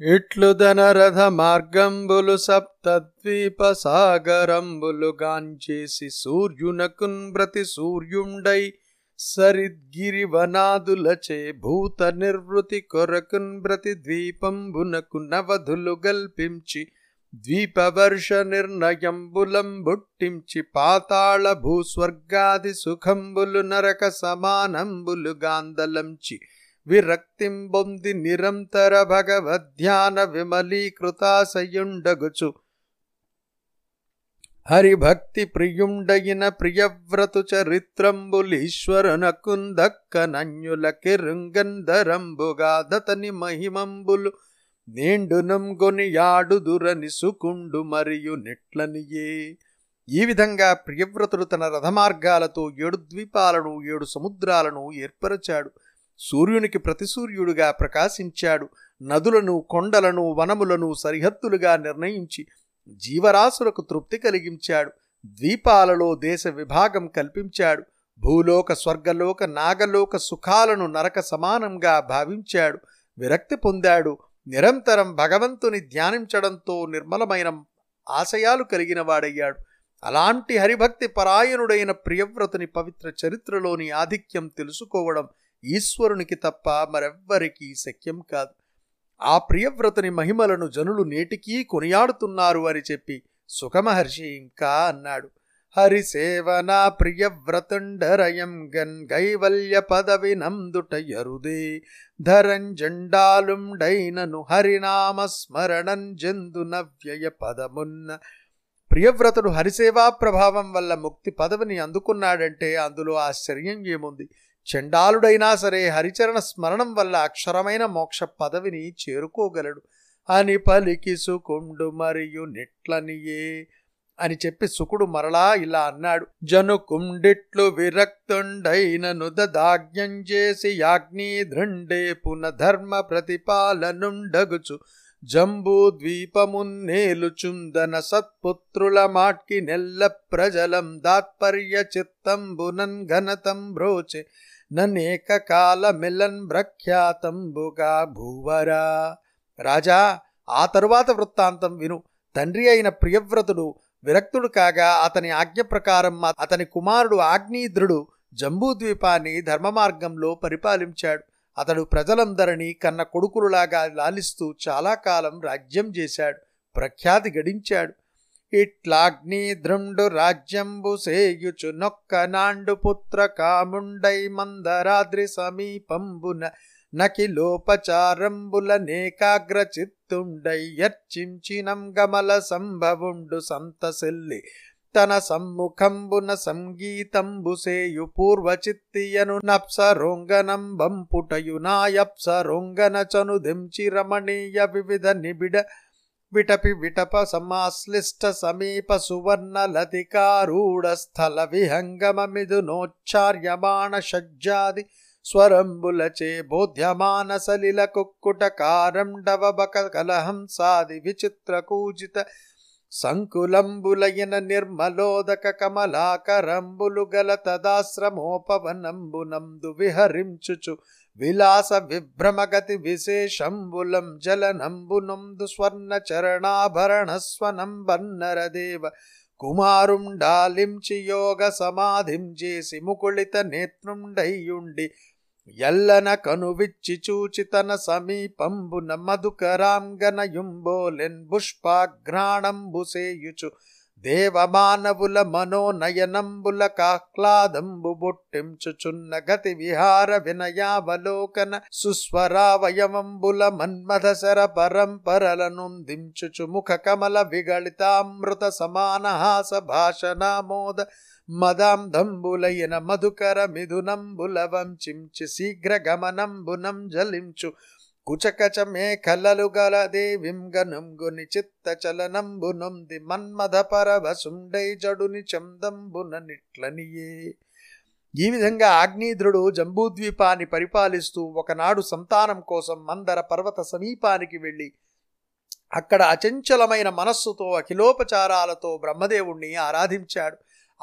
ఇట్లు ధనరథ మార్గంబులు సప్తద్వీప సాగరంబులు గాంచేసి సూర్యునకున్ ప్రతి సూర్యుండై సరిద్గిరి వనాదులచే భూత నిర్వృతి కొరకున్ ప్రతి ద్వీపంబునకు నవధులు గల్పించి ద్వీపవర్ష నిర్ణయంబులం బుట్టించి పాతాళ భూస్వర్గాది సుఖంబులు నరక సమానంబులు గాందలంచి విరక్తింబొంది నిరంతర భగవద్ధ్యాన విమలీకృతాశయుండగుచు. హరిభక్తి ప్రియుండగిన ప్రియవ్రతు చరిత్రంబులీశ్వరనకుందక్కనన్యుల కిరుంగంధరంబుగా దతని మహిమంబులు. నేండునం గొనియాడుదురని సుకుండు మరియు నెట్లనియే. ఈ విధంగా ప్రియవ్రతుడు తన రథమార్గాలతో ఏడు ద్వీపాలను ఏడు సముద్రాలను ఏర్పరచాడు. సూర్యునికి ప్రతిసూర్యుడుగా ప్రకాశించాడు. నదులను కొండలను వనములను సరిహద్దులుగా నిర్ణయించి జీవరాశులకు తృప్తి కలిగించాడు. ద్వీపాలలో దేశ విభాగం కల్పించాడు. భూలోక స్వర్గలోక నాగలోక సుఖాలను నరక సమానంగా భావించాడు. విరక్తి పొందాడు. నిరంతరం భగవంతుని ధ్యానించడంతో నిర్మలమైన ఆశయాలు కలిగిన వాడయ్యాడు అలాంటి హరిభక్తి పరాయణుడైన ప్రియవ్రతుని పవిత్ర చరిత్రలోని ఆధిక్యం తెలుసుకోవడం ఈశ్వరునికి తప్ప మరెవ్వరికీ శక్యం కాదు. ఆ ప్రియవ్రతుని మహిమలను జనులు నేటికీ కొనియాడుతున్నారు అని చెప్పి సుఖమహర్షి ఇంకా అన్నాడు. హరిసేవనా ప్రియవ్రతుండరయం గన్ గైవల్య పదవి నందుట యరుదే. ధరంజండాలుండైనను హరినామస్మరణం జందు నవ్యయ పదమున్న. ప్రియవ్రతుడు హరిసేవా ప్రభావం వల్ల ముక్తి పదవిని అందుకున్నాడంటే అందులో ఆశ్చర్యం ఏముంది? చండాలుడైనా సరే హరిచరణ స్మరణం వల్ల అక్షరమైన మోక్ష పదవిని చేరుకోగలడు. అని పలికి సుకుండు మరియు నిట్లనియే అని చెప్పి సుకుడు మరలా ఇలా అన్నాడు. జను కుండిట్లు విరక్తుండైనను దాజ్ఞం చేసి యాజ్ఞీ పునధర్మ ప్రతిపాలనుండగుచు. జంబూ ద్వీపమున్నేలుచుందన సత్పుత్రుల మాట్కి నెల్ల ప్రజలం దాత్పర్య చిత్తంబునన్ ఘనతం బ్రోచే. ననేక మిలన్ ప్రఖ్యాతంబుగా భూవరా. రాజా ఆ తరువాత వృత్తాంతం విను. తండ్రి అయిన ప్రియవ్రతుడు విరక్తుడు కాగా అతని ఆజ్ఞ ప్రకారం అతని కుమారుడు ఆగ్నేయుద్రుడు జంబూద్వీపాన్ని ధర్మ మార్గంలో పరిపాలించాడు. అతడు ప్రజలందరినీ కన్న కొడుకులులాగా లాలిస్తూ చాలా కాలం రాజ్యం చేశాడు. ప్రఖ్యాతి గడించాడు. ఇట్లాగ్ని రాజ్యంబు సేయుచు నొక్క నాండు పుత్ర కాముండై మందరాద్రి సమీపంబున నకిలోపచారంబుల నేకాగ్ర చిత్తుండై యర్చించినం గమల సంభవుండు సంతసిల్లి. తన సమ్ముఖంబున సంగీతంబుసేయు పూర్వచిత్తియను నప్సరోంగనం బంపుటయు నాయప్సరోంగన చను దెంచి రమణీయ వివిధ నిబిడ విటపి విటప సమాశ్లిష్ట సమీప సువర్ణ లతికారూఢ స్థల విహంగమమిదునోచ్చార్యమాణ షజ్జాది స్వరంబులచే బోధ్యమాన సలిల కుక్కుట కారండవ బక కలహంసాది విచిత్ర కూజిత సంకులంబులయన నిర్మలోదక కమలాకరంబులు గల తదాశ్రమోపవనంబునందు విహరించుచు విలాస విభ్రమగతి విశేషంబులం జలనంబునందు స్వర్ణ చరణాభరణ స్వనంబన్నరదేవ కుమారుండాలించి యోగ సమాధిం చేసి ముకుళిత నేత్రుండయ్యుండి ఎల్లన కనువిచ్చి చూచి తన సమీపంబున మధుకరాంగనయుంబోలెన్ పుష్పాఘ్రాణంబుసేయుచు దేవమానవుల మనోనయనంబుల కాహ్లాదంబు బొట్టించుచున్న గతి విహార వినయావలోకన సుస్వరావయవంబుల మన్మథసర పరంపరలనుందించుచు ముఖ కమల విగళితామృత సమానహాస భాషనామోద మదాంధంబులైన మధుకర మిథునంబుల వంచించి శీఘ్ర గమనంబునం జలించు. కుచకచ మేఖలలు గల దేవింగనుంగుని చిత్త చలనంబునొంది మన్మథ పరభసుండై జడుని చందంబున నిట్లనియే. ఈ విధంగా ఆగ్నేయుద్రుడు జంబూద్వీపాన్ని పరిపాలిస్తూ ఒకనాడు సంతానం కోసం మందర పర్వత సమీపానికి వెళ్ళి అక్కడ అచంచలమైన మనస్సుతో అఖిలోపచారాలతో బ్రహ్మదేవుణ్ణి ఆరాధించాడు.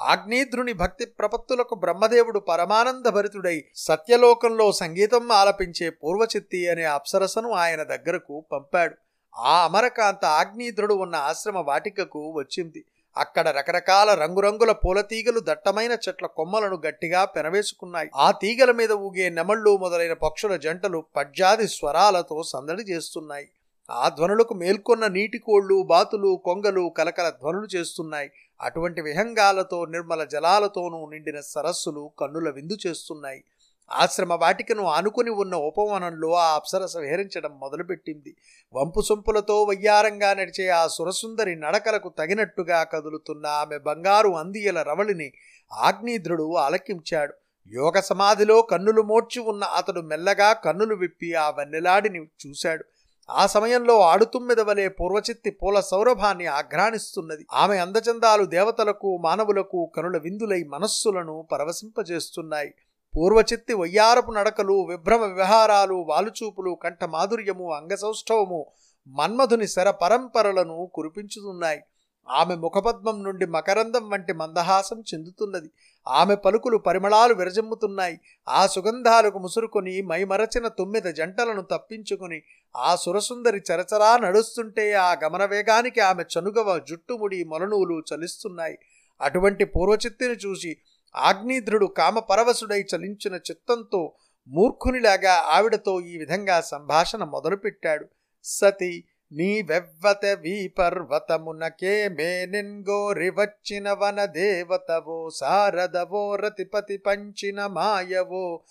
ఆగ్నేద్రుని భక్తి ప్రపత్తులకు బ్రహ్మదేవుడు పరమానంద భరితుడై సత్యలోకంలో సంగీతం ఆలపించే పూర్వచిత్తి అనే అప్సరసను ఆయన దగ్గరకు పంపాడు. ఆ అమరకాంత ఆగ్నేద్రుడు ఉన్న ఆశ్రమ వాటికకు వచ్చింది. అక్కడ రకరకాల రంగురంగుల పూల తీగలు దట్టమైన చెట్ల కొమ్మలను గట్టిగా పెనవేసుకున్నాయి. ఆ తీగల మీద ఊగే నెమళ్ళు మొదలైన పక్షుల జంటలు పడ్జాది స్వరాలతో సందడి చేస్తున్నాయి. ఆ ధ్వనులకు మేల్కొన్న నీటి కోళ్ళు బాతులు కొంగలు కలకల ధ్వనులు చేస్తున్నాయి. అటువంటి విహంగాలతో నిర్మల జలాలతోనూ నిండిన సరస్సులు కన్నుల విందు చేస్తున్నాయి. ఆశ్రమ వాటికను ఆనుకుని ఉన్న ఉపవనంలో ఆ అప్సరస విహరించడం మొదలుపెట్టింది. వంపు సొంపులతో వయ్యారంగా నడిచే ఆ సురసుందరి నడకలకు తగినట్టుగా కదులుతున్న ఆమె బంగారు అందియల రవళిని ఆగ్నేధ్రుడు ఆలకించాడు. యోగ సమాధిలో కన్నులు మోడ్చి ఉన్న అతడు మెల్లగా కన్నులు విప్పి ఆ వన్నెలాడిని చూశాడు. ఆ సమయంలో ఆడుతుమ్మెద వలె పూర్వచిత్తి పూల సౌరభాన్ని ఆఘ్రాణిస్తున్నది. ఆమె అందచందాలు దేవతలకు మానవులకు కనుల విందులై మనస్సులను పరవశింపజేస్తున్నాయి. పూర్వచిత్తి వయ్యారపు నడకలు విభ్రమ విహారాలు వాలుచూపులు కంఠ మాధుర్యము అంగసౌష్ఠవము మన్మధుని శర పరంపరలను కురిపించుతున్నాయి. ఆమె ముఖపద్మం నుండి మకరందం వంటి మందహాసం చెందుతున్నది. ఆమె పలుకులు పరిమళాలు విరజమ్ముతున్నాయి. ఆ సుగంధాలకు ముసురుకొని మైమరచిన తొమ్మిది జంటలను తప్పించుకుని ఆ సురసుందరి చరచరా నడుస్తుంటే ఆ గమనవేగానికి ఆమె చనుగవ జుట్టుముడి మొలనూలు చలిస్తున్నాయి. అటువంటి పూర్వచిత్తిని చూసి ఆగ్నేద్రుడు కామపరవశుడై చలించిన చిత్తంతో మూర్ఖునిలాగా ఆవిడతో ఈ విధంగా సంభాషణ మొదలుపెట్టాడు. సతీ నీ వెవ్వత వీపర్వతమునకే మేనిన్గోరి వచ్చిన వన దేవతవో శారదవో రతిపతి పంచిన మాయవో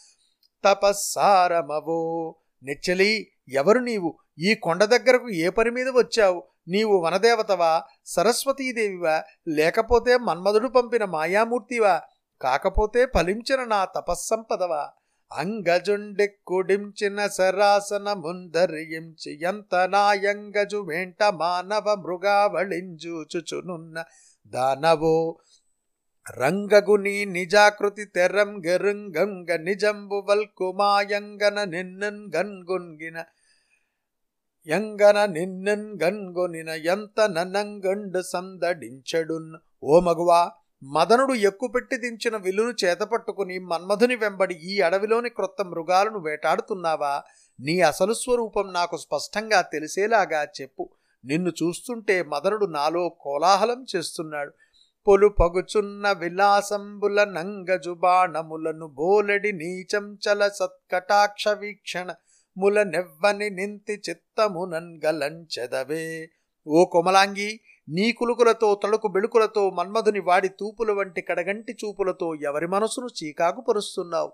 తపస్సారమవో. నిచ్చలి ఎవరు నీవు? ఈ కొండ దగ్గరకు ఏ పని మీద వచ్చావు? నీవు వనదేవతవా? సరస్వతీదేవివా? లేకపోతే మన్మధుడు పంపిన మాయామూర్తివా? కాకపోతే ఫలించిన నా తపస్సంపదవా? అంగజుండెక్కుడించిన సరాసన ముందరించి ఎంత నాయంగజు వెంట మానవ మృగావళింజూచుచునున్న దానవో. రంగగుని నిజాకృతి తెరం గెరుంగంగ నిజంబు వల్కుమాయంగన నిన్నన్ గన్గున్గిన ఎంగన నిన్నన్ గన్గొనిన ఎంత నన్నంగండు సందడించడున్. ఓ మగువా మదనుడు ఎక్కుపెట్టి దించిన విల్లును చేతపట్టుకుని మన్మధుని వెంబడి ఈ అడవిలోని క్రొత్త మృగాలను వేటాడుతున్నావా? నీ అసలు స్వరూపం నాకు స్పష్టంగా తెలిసేలాగా చెప్పు. నిన్ను చూస్తుంటే మదనుడు నాలో కోలాహలం చేస్తున్నాడు. పొలు పగుచున్న విలాసంబుల నంగజుబాణములను బోలెడి నీచంచల సత్కటాక్ష వీక్షణ ముల నెవ్వని నింతి చిత్తమునన్ గలంచెదవే ఓ కొమలాంగి నీ కులుకులతో తళుకు బెళుకులతో మన్మధుని వాడి తూపుల వంటి కడగంటి చూపులతో ఎవరి మనసును చీకాకు పరుస్తున్నావు?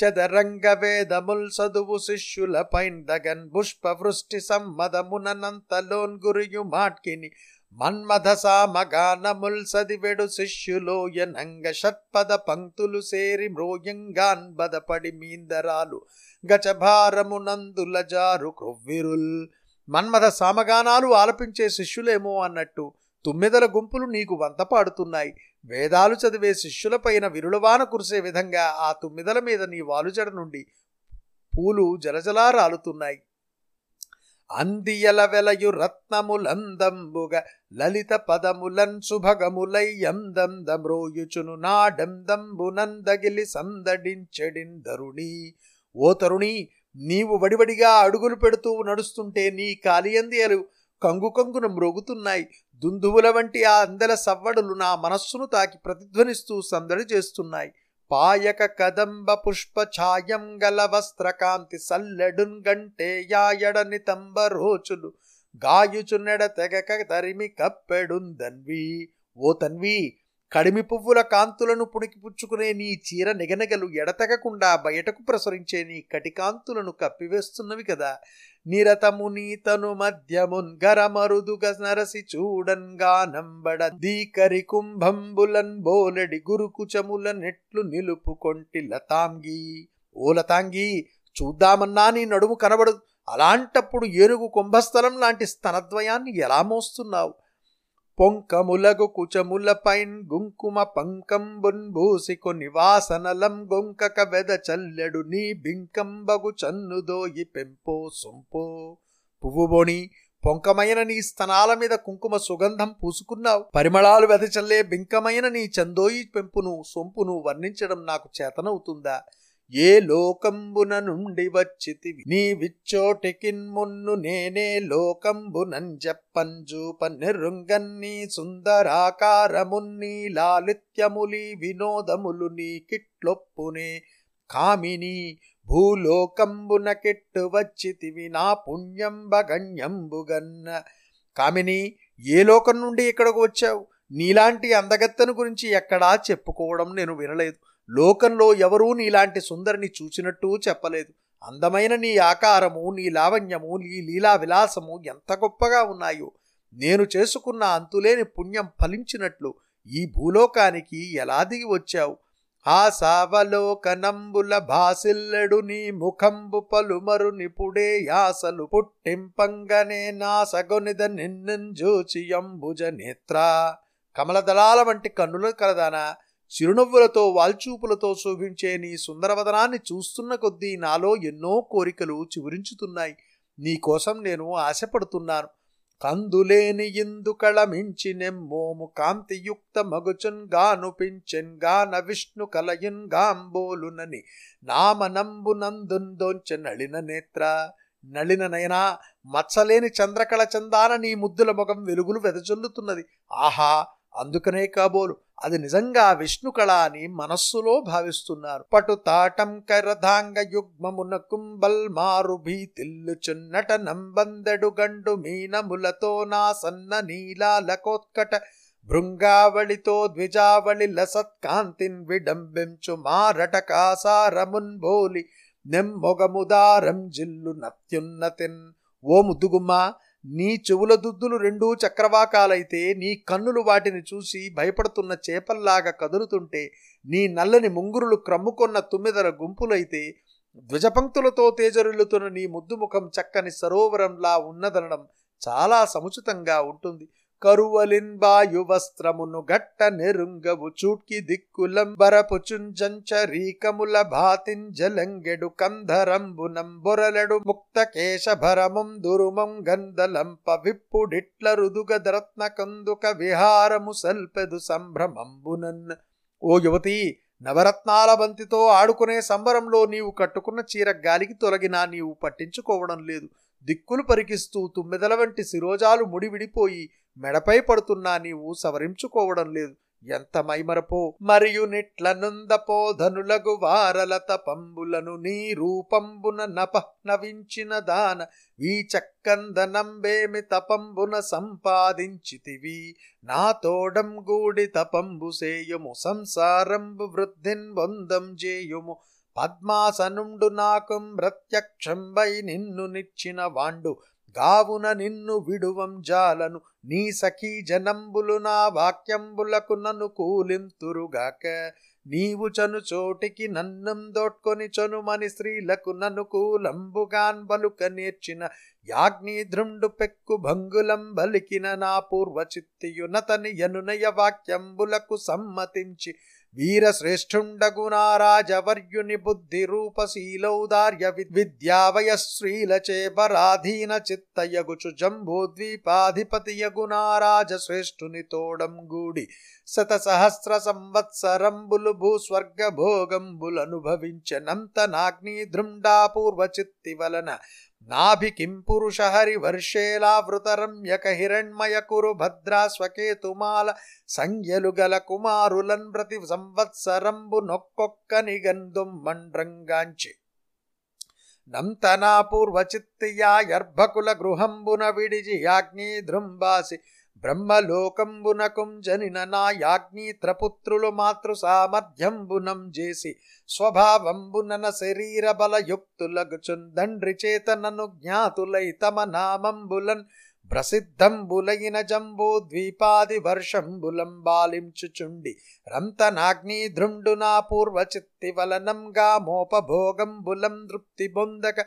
చదరంగ వేదముల్ చదువు శిష్యుల పైందగన్ పుష్ప వృష్టి సమ్మదమునంతలోన్ గురియు మాట్కిని. మన్మథ సామగానముల్ సదివెడు శిష్యులోయనంగ షట్పద పంక్తులు సేరి మ్రోయంగాన్ బదపడి మీందరాలు. గచభారమునందుల జారు క్రొవ్విరుల్ మన్మథ సామగానాలు ఆలపించే శిష్యులేమో అన్నట్టు తుమ్మెదల గుంపులు నీకు వంత పాడుతున్నాయి వేదాలు చదివే శిష్యులపైన విరుళవాన కురిసే విధంగా ఆ తుమ్మిదల మీద నీ వాలుజడ నుండి పూలు జలజలా రాలుతున్నాయి. అందియల వెలయు రత్నములందంబుగ లలిత పదములన్ శుభగములై ఎందందమ్రోయుచును నాడందంబునందగిలి సందడించెడిన్ ధరుణి. ఓ తరుణి నీవు వడివడిగా అడుగులు పెడుతూ నడుస్తుంటే నీ కాలియందియలు కంగు కంగున మ్రోగుతున్నాయి. దుందువుల వంటి ఆ అందల సవ్వడులు నా మనస్సును తాకి ప్రతిధ్వనిస్తూ సందడి చేస్తున్నాయి. పాయక కదంబ పుష్ప ఛాయం గల వస్త్రకాంతి సల్లెడున్ గంటే యాయడని తంబరోచులు గాయుచున్నెడ తెగక తరిమి కప్పెడుందన్వి. ఓ తన్వి కడిమి పువ్వుల కాంతులను పుణికిపుచ్చుకునే నీ చీర నిగనగలు ఎడతెగకుండా బయటకు ప్రసరించే నీ కటికాంతులను కప్పివేస్తున్నవి కదా. నిరతము నీతను మధ్యమున్ గరమరుదుగ నరసి చూడంగా నంబడ దీకరి కుంభంబులన్ బోలెడి గురుకుచముల నెట్లు నిలుపుకొంటి లతాంగి. ఓ లతాంగి చూద్దామన్నా నీ నడుము కనబడదు. అలాంటప్పుడు ఏనుగు కుంభస్థలం లాంటి స్తనద్వయాన్ని ఎలా మోస్తున్నావు? పొంకములగు కుచములపైన్ గుంకుమ పంకంబున్ భూసికు నివాసనలం గొంకక వెద చల్లెడు నీ బింకంబగు చన్నుదోయి పెంపో సొంపో. పువ్వుబోణి పొంకమైన నీ స్తనాల మీద కుంకుమ సుగంధం పూసుకున్నావు. పరిమళాలు వెదచల్లే బింకమైన నీ చందోయి పెంపును సొంపును వర్ణించడం నాకు చేతనవుతుందా? ఏ లోకంబున నుండి వచ్చితివి? నీ విచ్చోటికిన్ మున్ను నేనే లోకంబునం చెప్పంజూప నిర్రుంగన్ని సుందరాకారమున్ని లాలిత్యములి వినోదములు నీ కిట్లొప్పునే. కామిని భూలోకంబున కిట్టు వచ్చితివి? నా పుణ్యంబగణ్యంబుగన్న. కామిని ఏ లోకం నుండి ఇక్కడకు వచ్చావు? నీలాంటి అందగత్తను గురించి ఎక్కడా చెప్పుకోవడం నేను వినలేదు. లోకంలో ఎవరూ నీలాంటి సుందరిని చూచినట్టు చెప్పలేదు. అందమైన నీ ఆకారము నీ లావణ్యము నీ లీలా విలాసము ఎంత గొప్పగా ఉన్నాయో. నేను చేసుకున్న అంతులేని పుణ్యం ఫలించినట్లు ఈ భూలోకానికి ఎలా దిగి వచ్చావు? ఆ సావలోకనంబుల భాసిల్లడు నీ ముఖంబు పలుమరు నిపుడే యాసలు పుట్టింపంగనే నా సగొనిద అంబుజ నేత్ర. కమలదళాల వంటి కన్నులు కలదానా? చిరునవ్వులతో వాల్చూపులతో శోభించే నీ సుందరవదనాన్ని చూస్తున్న కొద్దీ నాలో ఎన్నో కోరికలు చివురించుతున్నాయి. నీకోసం నేను ఆశపడుతున్నాను. కందులేని ఇందుకళమించి నెమ్మోము కాంతియుక్త మగుచున్ గాను పించెన్ గాన విష్ణు కలయున్ గాంబోలునని నామనంబునందుందోంచ నళిన నేత్ర నళిన నయనా మచ్చలేని చంద్రకళ చందాన నీ ముద్దుల ముఖం వెలుగులు వెదజల్లుతున్నది. ఆహా అందుకనే కాబోలు అది నిజంగా విష్ణు కళ అని మనస్సులో భావిస్తున్నారు. పటు తాటం కరధాంగ యుగ్మమున కుంబల్ మారు భీతిల్లుచున్నట నంబందడు గండు మీనములతో నా సన్న నీలాలకోత్కట భృంగావళితో ద్విజావళి లసత్కాంతిన్ విడంబించు మారట కాసారమున్ బోలి నెమ్మొగముదారం జిల్లు నత్యున్నతిన్. ఓ ముద్దుగుమ్మ నీ చెవుల దుద్దులు రెండూ చక్రవాకాలైతే నీ కన్నులు వాటిని చూసి భయపడుతున్న చేపల్లాగా కదులుతుంటే నీ నల్లని ముంగురులు క్రమ్ముకొన్న తుమ్మిదల గుంపులైతే ద్విజపంక్తులతో తేజరిల్లుతున్న నీ ముద్దుముఖం చక్కని సరోవరంలా ఉన్నదనడం చాలా సముచితంగా ఉంటుంది. కరువలింబాయు వస్త్రమును గట్ట నెరుంగవు చూట్కి దిక్కులంబరపు చుంచరీకముల భాతింజలంగెడు కంధరంబునంబొరలెడు ముక్త కేశభరమం దురుమం గంధలంప విప్పుడిట్ల రుదుగదరత్న కందుక విహారము సల్పెదు సంభ్రమంబునన్. ఓ యువతి నవరత్నాల బంతితో ఆడుకునే సంబరంలో నీవు కట్టుకున్న చీర గాలికి తొలగినా నీవు పట్టించుకోవడం లేదు. దిక్కులు పరికిస్తూ తుమ్మెదల వంటి శిరోజాలు ముడివిడిపోయి మెడపై పడుతున్నా నీవు సవరించుకోవడం లేదు. ఎంత మైమరపో! మరియు నిట్ల నుందపో ధనులగు వారలత తపంబులను నీ రూపంబున నప నవించిన దాన వీచక్కందనంబేమి తపంబున సంపాదించితివి. నా తోడం గూడి తపంబు సేయుము సంసారంబు వృద్ధిన్ బొందం చేయుము పద్మాసనుండు నాకు ప్రత్యక్షంబై నిన్ను నిచ్చిన వాండు. గావున నిన్ను విడువం జాలను నీ సఖీ జనంబులు నా వాక్యంబులకు నన్ను కూలింతురుగాక. నీవు చను చోటికి నన్నం దోట్కొని చనుమని స్త్రీలకు నన్ను కూలంబుగాన్ బలుక నేర్చిన యాగ్నిద్రుండు పెక్కు భంగులం బలికిన నా పూర్వ చిత్తియునతని యనునయ వాక్యంబులకు సమ్మతించి వీరశ్రేష్ఠుండగుణారాజవర్యుని బుద్ధి రూపశీలౌదార్య విద్యావయశ్రీలచే పరాధీన చిత్తయగుచు జంబూద్వీపాధిపతియగునా రాజశ్రేష్ఠుని తోడం గూడి శత సహస్ర సంవత్సరంబులు భూస్వర్గ భోగంబులనుభవించనంత నాగ్ని దృండా వలన నాభి కిం పురుష హరి వర్షేలావృతరమ్యక హిరణ్మయ కురు భద్రాస్వకేతుమాల సంఖ్యలు గల కుమారులన్ ప్రతి సంవత్సరంబు నొక్కొక్క నిగంధుం మండ్రంగాంచి. నంతనా పూర్వచిత్తియా యర్భకుల గృహంబున విడిజి యాజ్ఞీ దృంబాసి బ్రహ్మలోకంబునకుం జనిన నా యాజ్ఞీత్రపుత్రులు మాతృ సామర్థ్యంబునం చేసి స్వభావంబునన శరీర బలయుక్తులగుచున్ దండ్రి చేతనను జ్ఞాతులై తమ నామంబులన్ ప్రసిద్ధంబులైన జంబూ ద్వీపాది వర్షంబులం బాలించుచుండి రంతనాగ్ని దృండునా పూర్వచిత్తి వలనంగా మోపభోగంబులం తృప్తి బొందక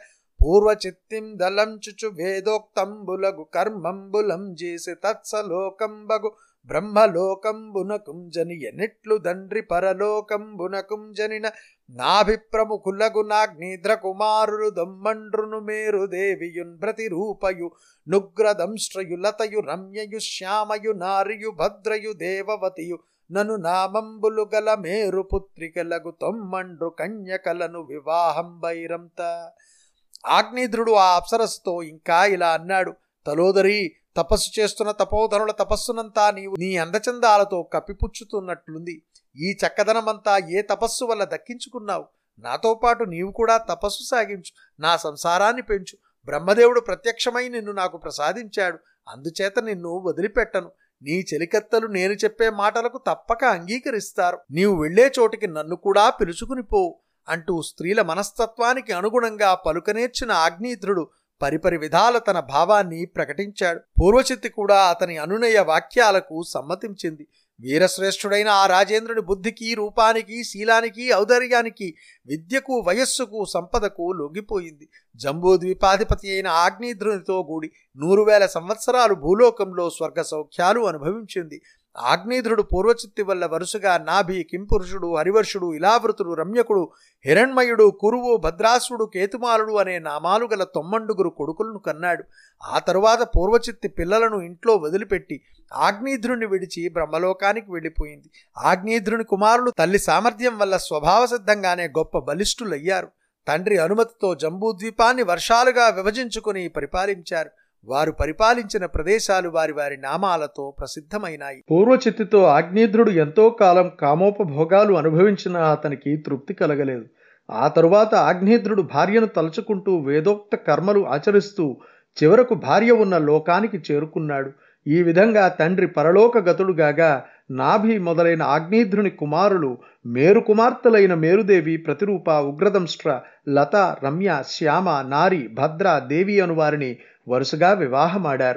పూర్వచిత్తిం దలంచుచు వేదోక్తంబులగు కర్మంబులం చేసి తత్సలోకంబగు బ్రహ్మలోకంబునకుంజని ఎనిట్లు దండ్రి పరలోకంబునకుంజనిన నాభిప్రముఖులగునాగ్నిద్ర కుమారులు దమ్మండ్రును మేరు దేవియున్ ప్రతిరూపయు నుగ్రదంశ్రయు లతయు రమ్యయు శ్యామయు నారియు భద్రయు దేవవతియు నను నామంబులు గల మేరు పుత్రికలగు తొమ్మండ్రు కన్యకలను వివాహం బైరంత. ఆగ్నేద్రుడు ఆ అప్సరస్తో ఇంకా ఇలా అన్నాడు తలోదరి తపస్సు చేస్తున్న తపోధనుల తపస్సునంతా నీవు నీ అందచందాలతో కప్పిపుచ్చుతున్నట్లుంది. ఈ చక్కదనమంతా ఏ తపస్సు వల్ల దక్కించుకున్నావు? నాతో పాటు నీవు కూడా తపస్సు సాగించు నా సంసారాన్ని పెంచు. బ్రహ్మదేవుడు ప్రత్యక్షమై నిన్ను నాకు ప్రసాదించాడు అందుచేత నిన్ను వదిలిపెట్టను. నీ చెలికత్తలు నేను చెప్పే మాటలకు తప్పక అంగీకరిస్తారు. నీవు వెళ్ళే చోటికి నన్ను కూడా పిలుచుకుని పో. అంటూ స్త్రీల మనస్తత్వానికి అనుగుణంగా పలుకనేర్చిన ఆగ్నేయుడు పరిపరి విధాల తన భావాన్ని ప్రకటించాడు. పూర్వచిత్తి కూడా అతని అనునయ వాక్యాలకు సమ్మతించింది. వీరశ్రేష్ఠుడైన ఆ రాజేంద్రుని బుద్ధికి రూపానికి శీలానికి ఔదర్యానికి విద్యకు వయస్సుకు సంపదకు లొంగిపోయింది. జంబూద్వీపాధిపతి అయిన ఆగ్నేయుద్రునితో కూడి నూరు వేల సంవత్సరాలు భూలోకంలో స్వర్గ సౌఖ్యాలు అనుభవించింది. ఆగ్నేధ్రుడు పూర్వచిత్తి వల్ల వరుసగా నాభి కింపురుషుడు హరివర్షుడు ఇలావృతుడు రమ్యకుడు హిరణ్మయుడు కురువు భద్రాసుడు కేతుమాలుడు అనే నామాలు గల తొమ్మండుగురు కొడుకులను కన్నాడు. ఆ తరువాత పూర్వచిత్తి పిల్లలను ఇంట్లో వదిలిపెట్టి ఆగ్నేయుధ్రుని విడిచి బ్రహ్మలోకానికి వెళ్ళిపోయింది. ఆగ్నేధ్రుని కుమారులు తల్లి సామర్థ్యం వల్ల స్వభావసిద్ధంగానే గొప్ప బలిష్ఠులయ్యారు. తండ్రి అనుమతితో జంబూద్వీపాన్ని వర్షాలుగా విభజించుకుని పరిపాలించారు. వారు పరిపాలించిన ప్రదేశాలు వారి వారి నామాలతో ప్రసిద్ధమైనాయి. పూర్వచిత్తితో ఆగ్నేద్రుడు ఎంతో కాలం కామోపభోగాలు అనుభవించిన అతనికి తృప్తి కలగలేదు. ఆ తరువాత ఆగ్నేద్రుడు భార్యను తలుచుకుంటూ వేదోక్త కర్మలు ఆచరిస్తూ చివరకు భార్య ఉన్న లోకానికి చేరుకున్నాడు. ఈ విధంగా తండ్రి పరలోకగతుడుగాగా నాభి మొదలైన ఆగ్నేధ్రుని కుమారులు మేరు కుమార్తెలైన మేరుదేవి ప్రతిరూప ఉగ్రదంష్ట్ర లత రమ్య శ్యామ నారి భద్ర దేవి అను వారిని వరుసగా వివాహమాడారు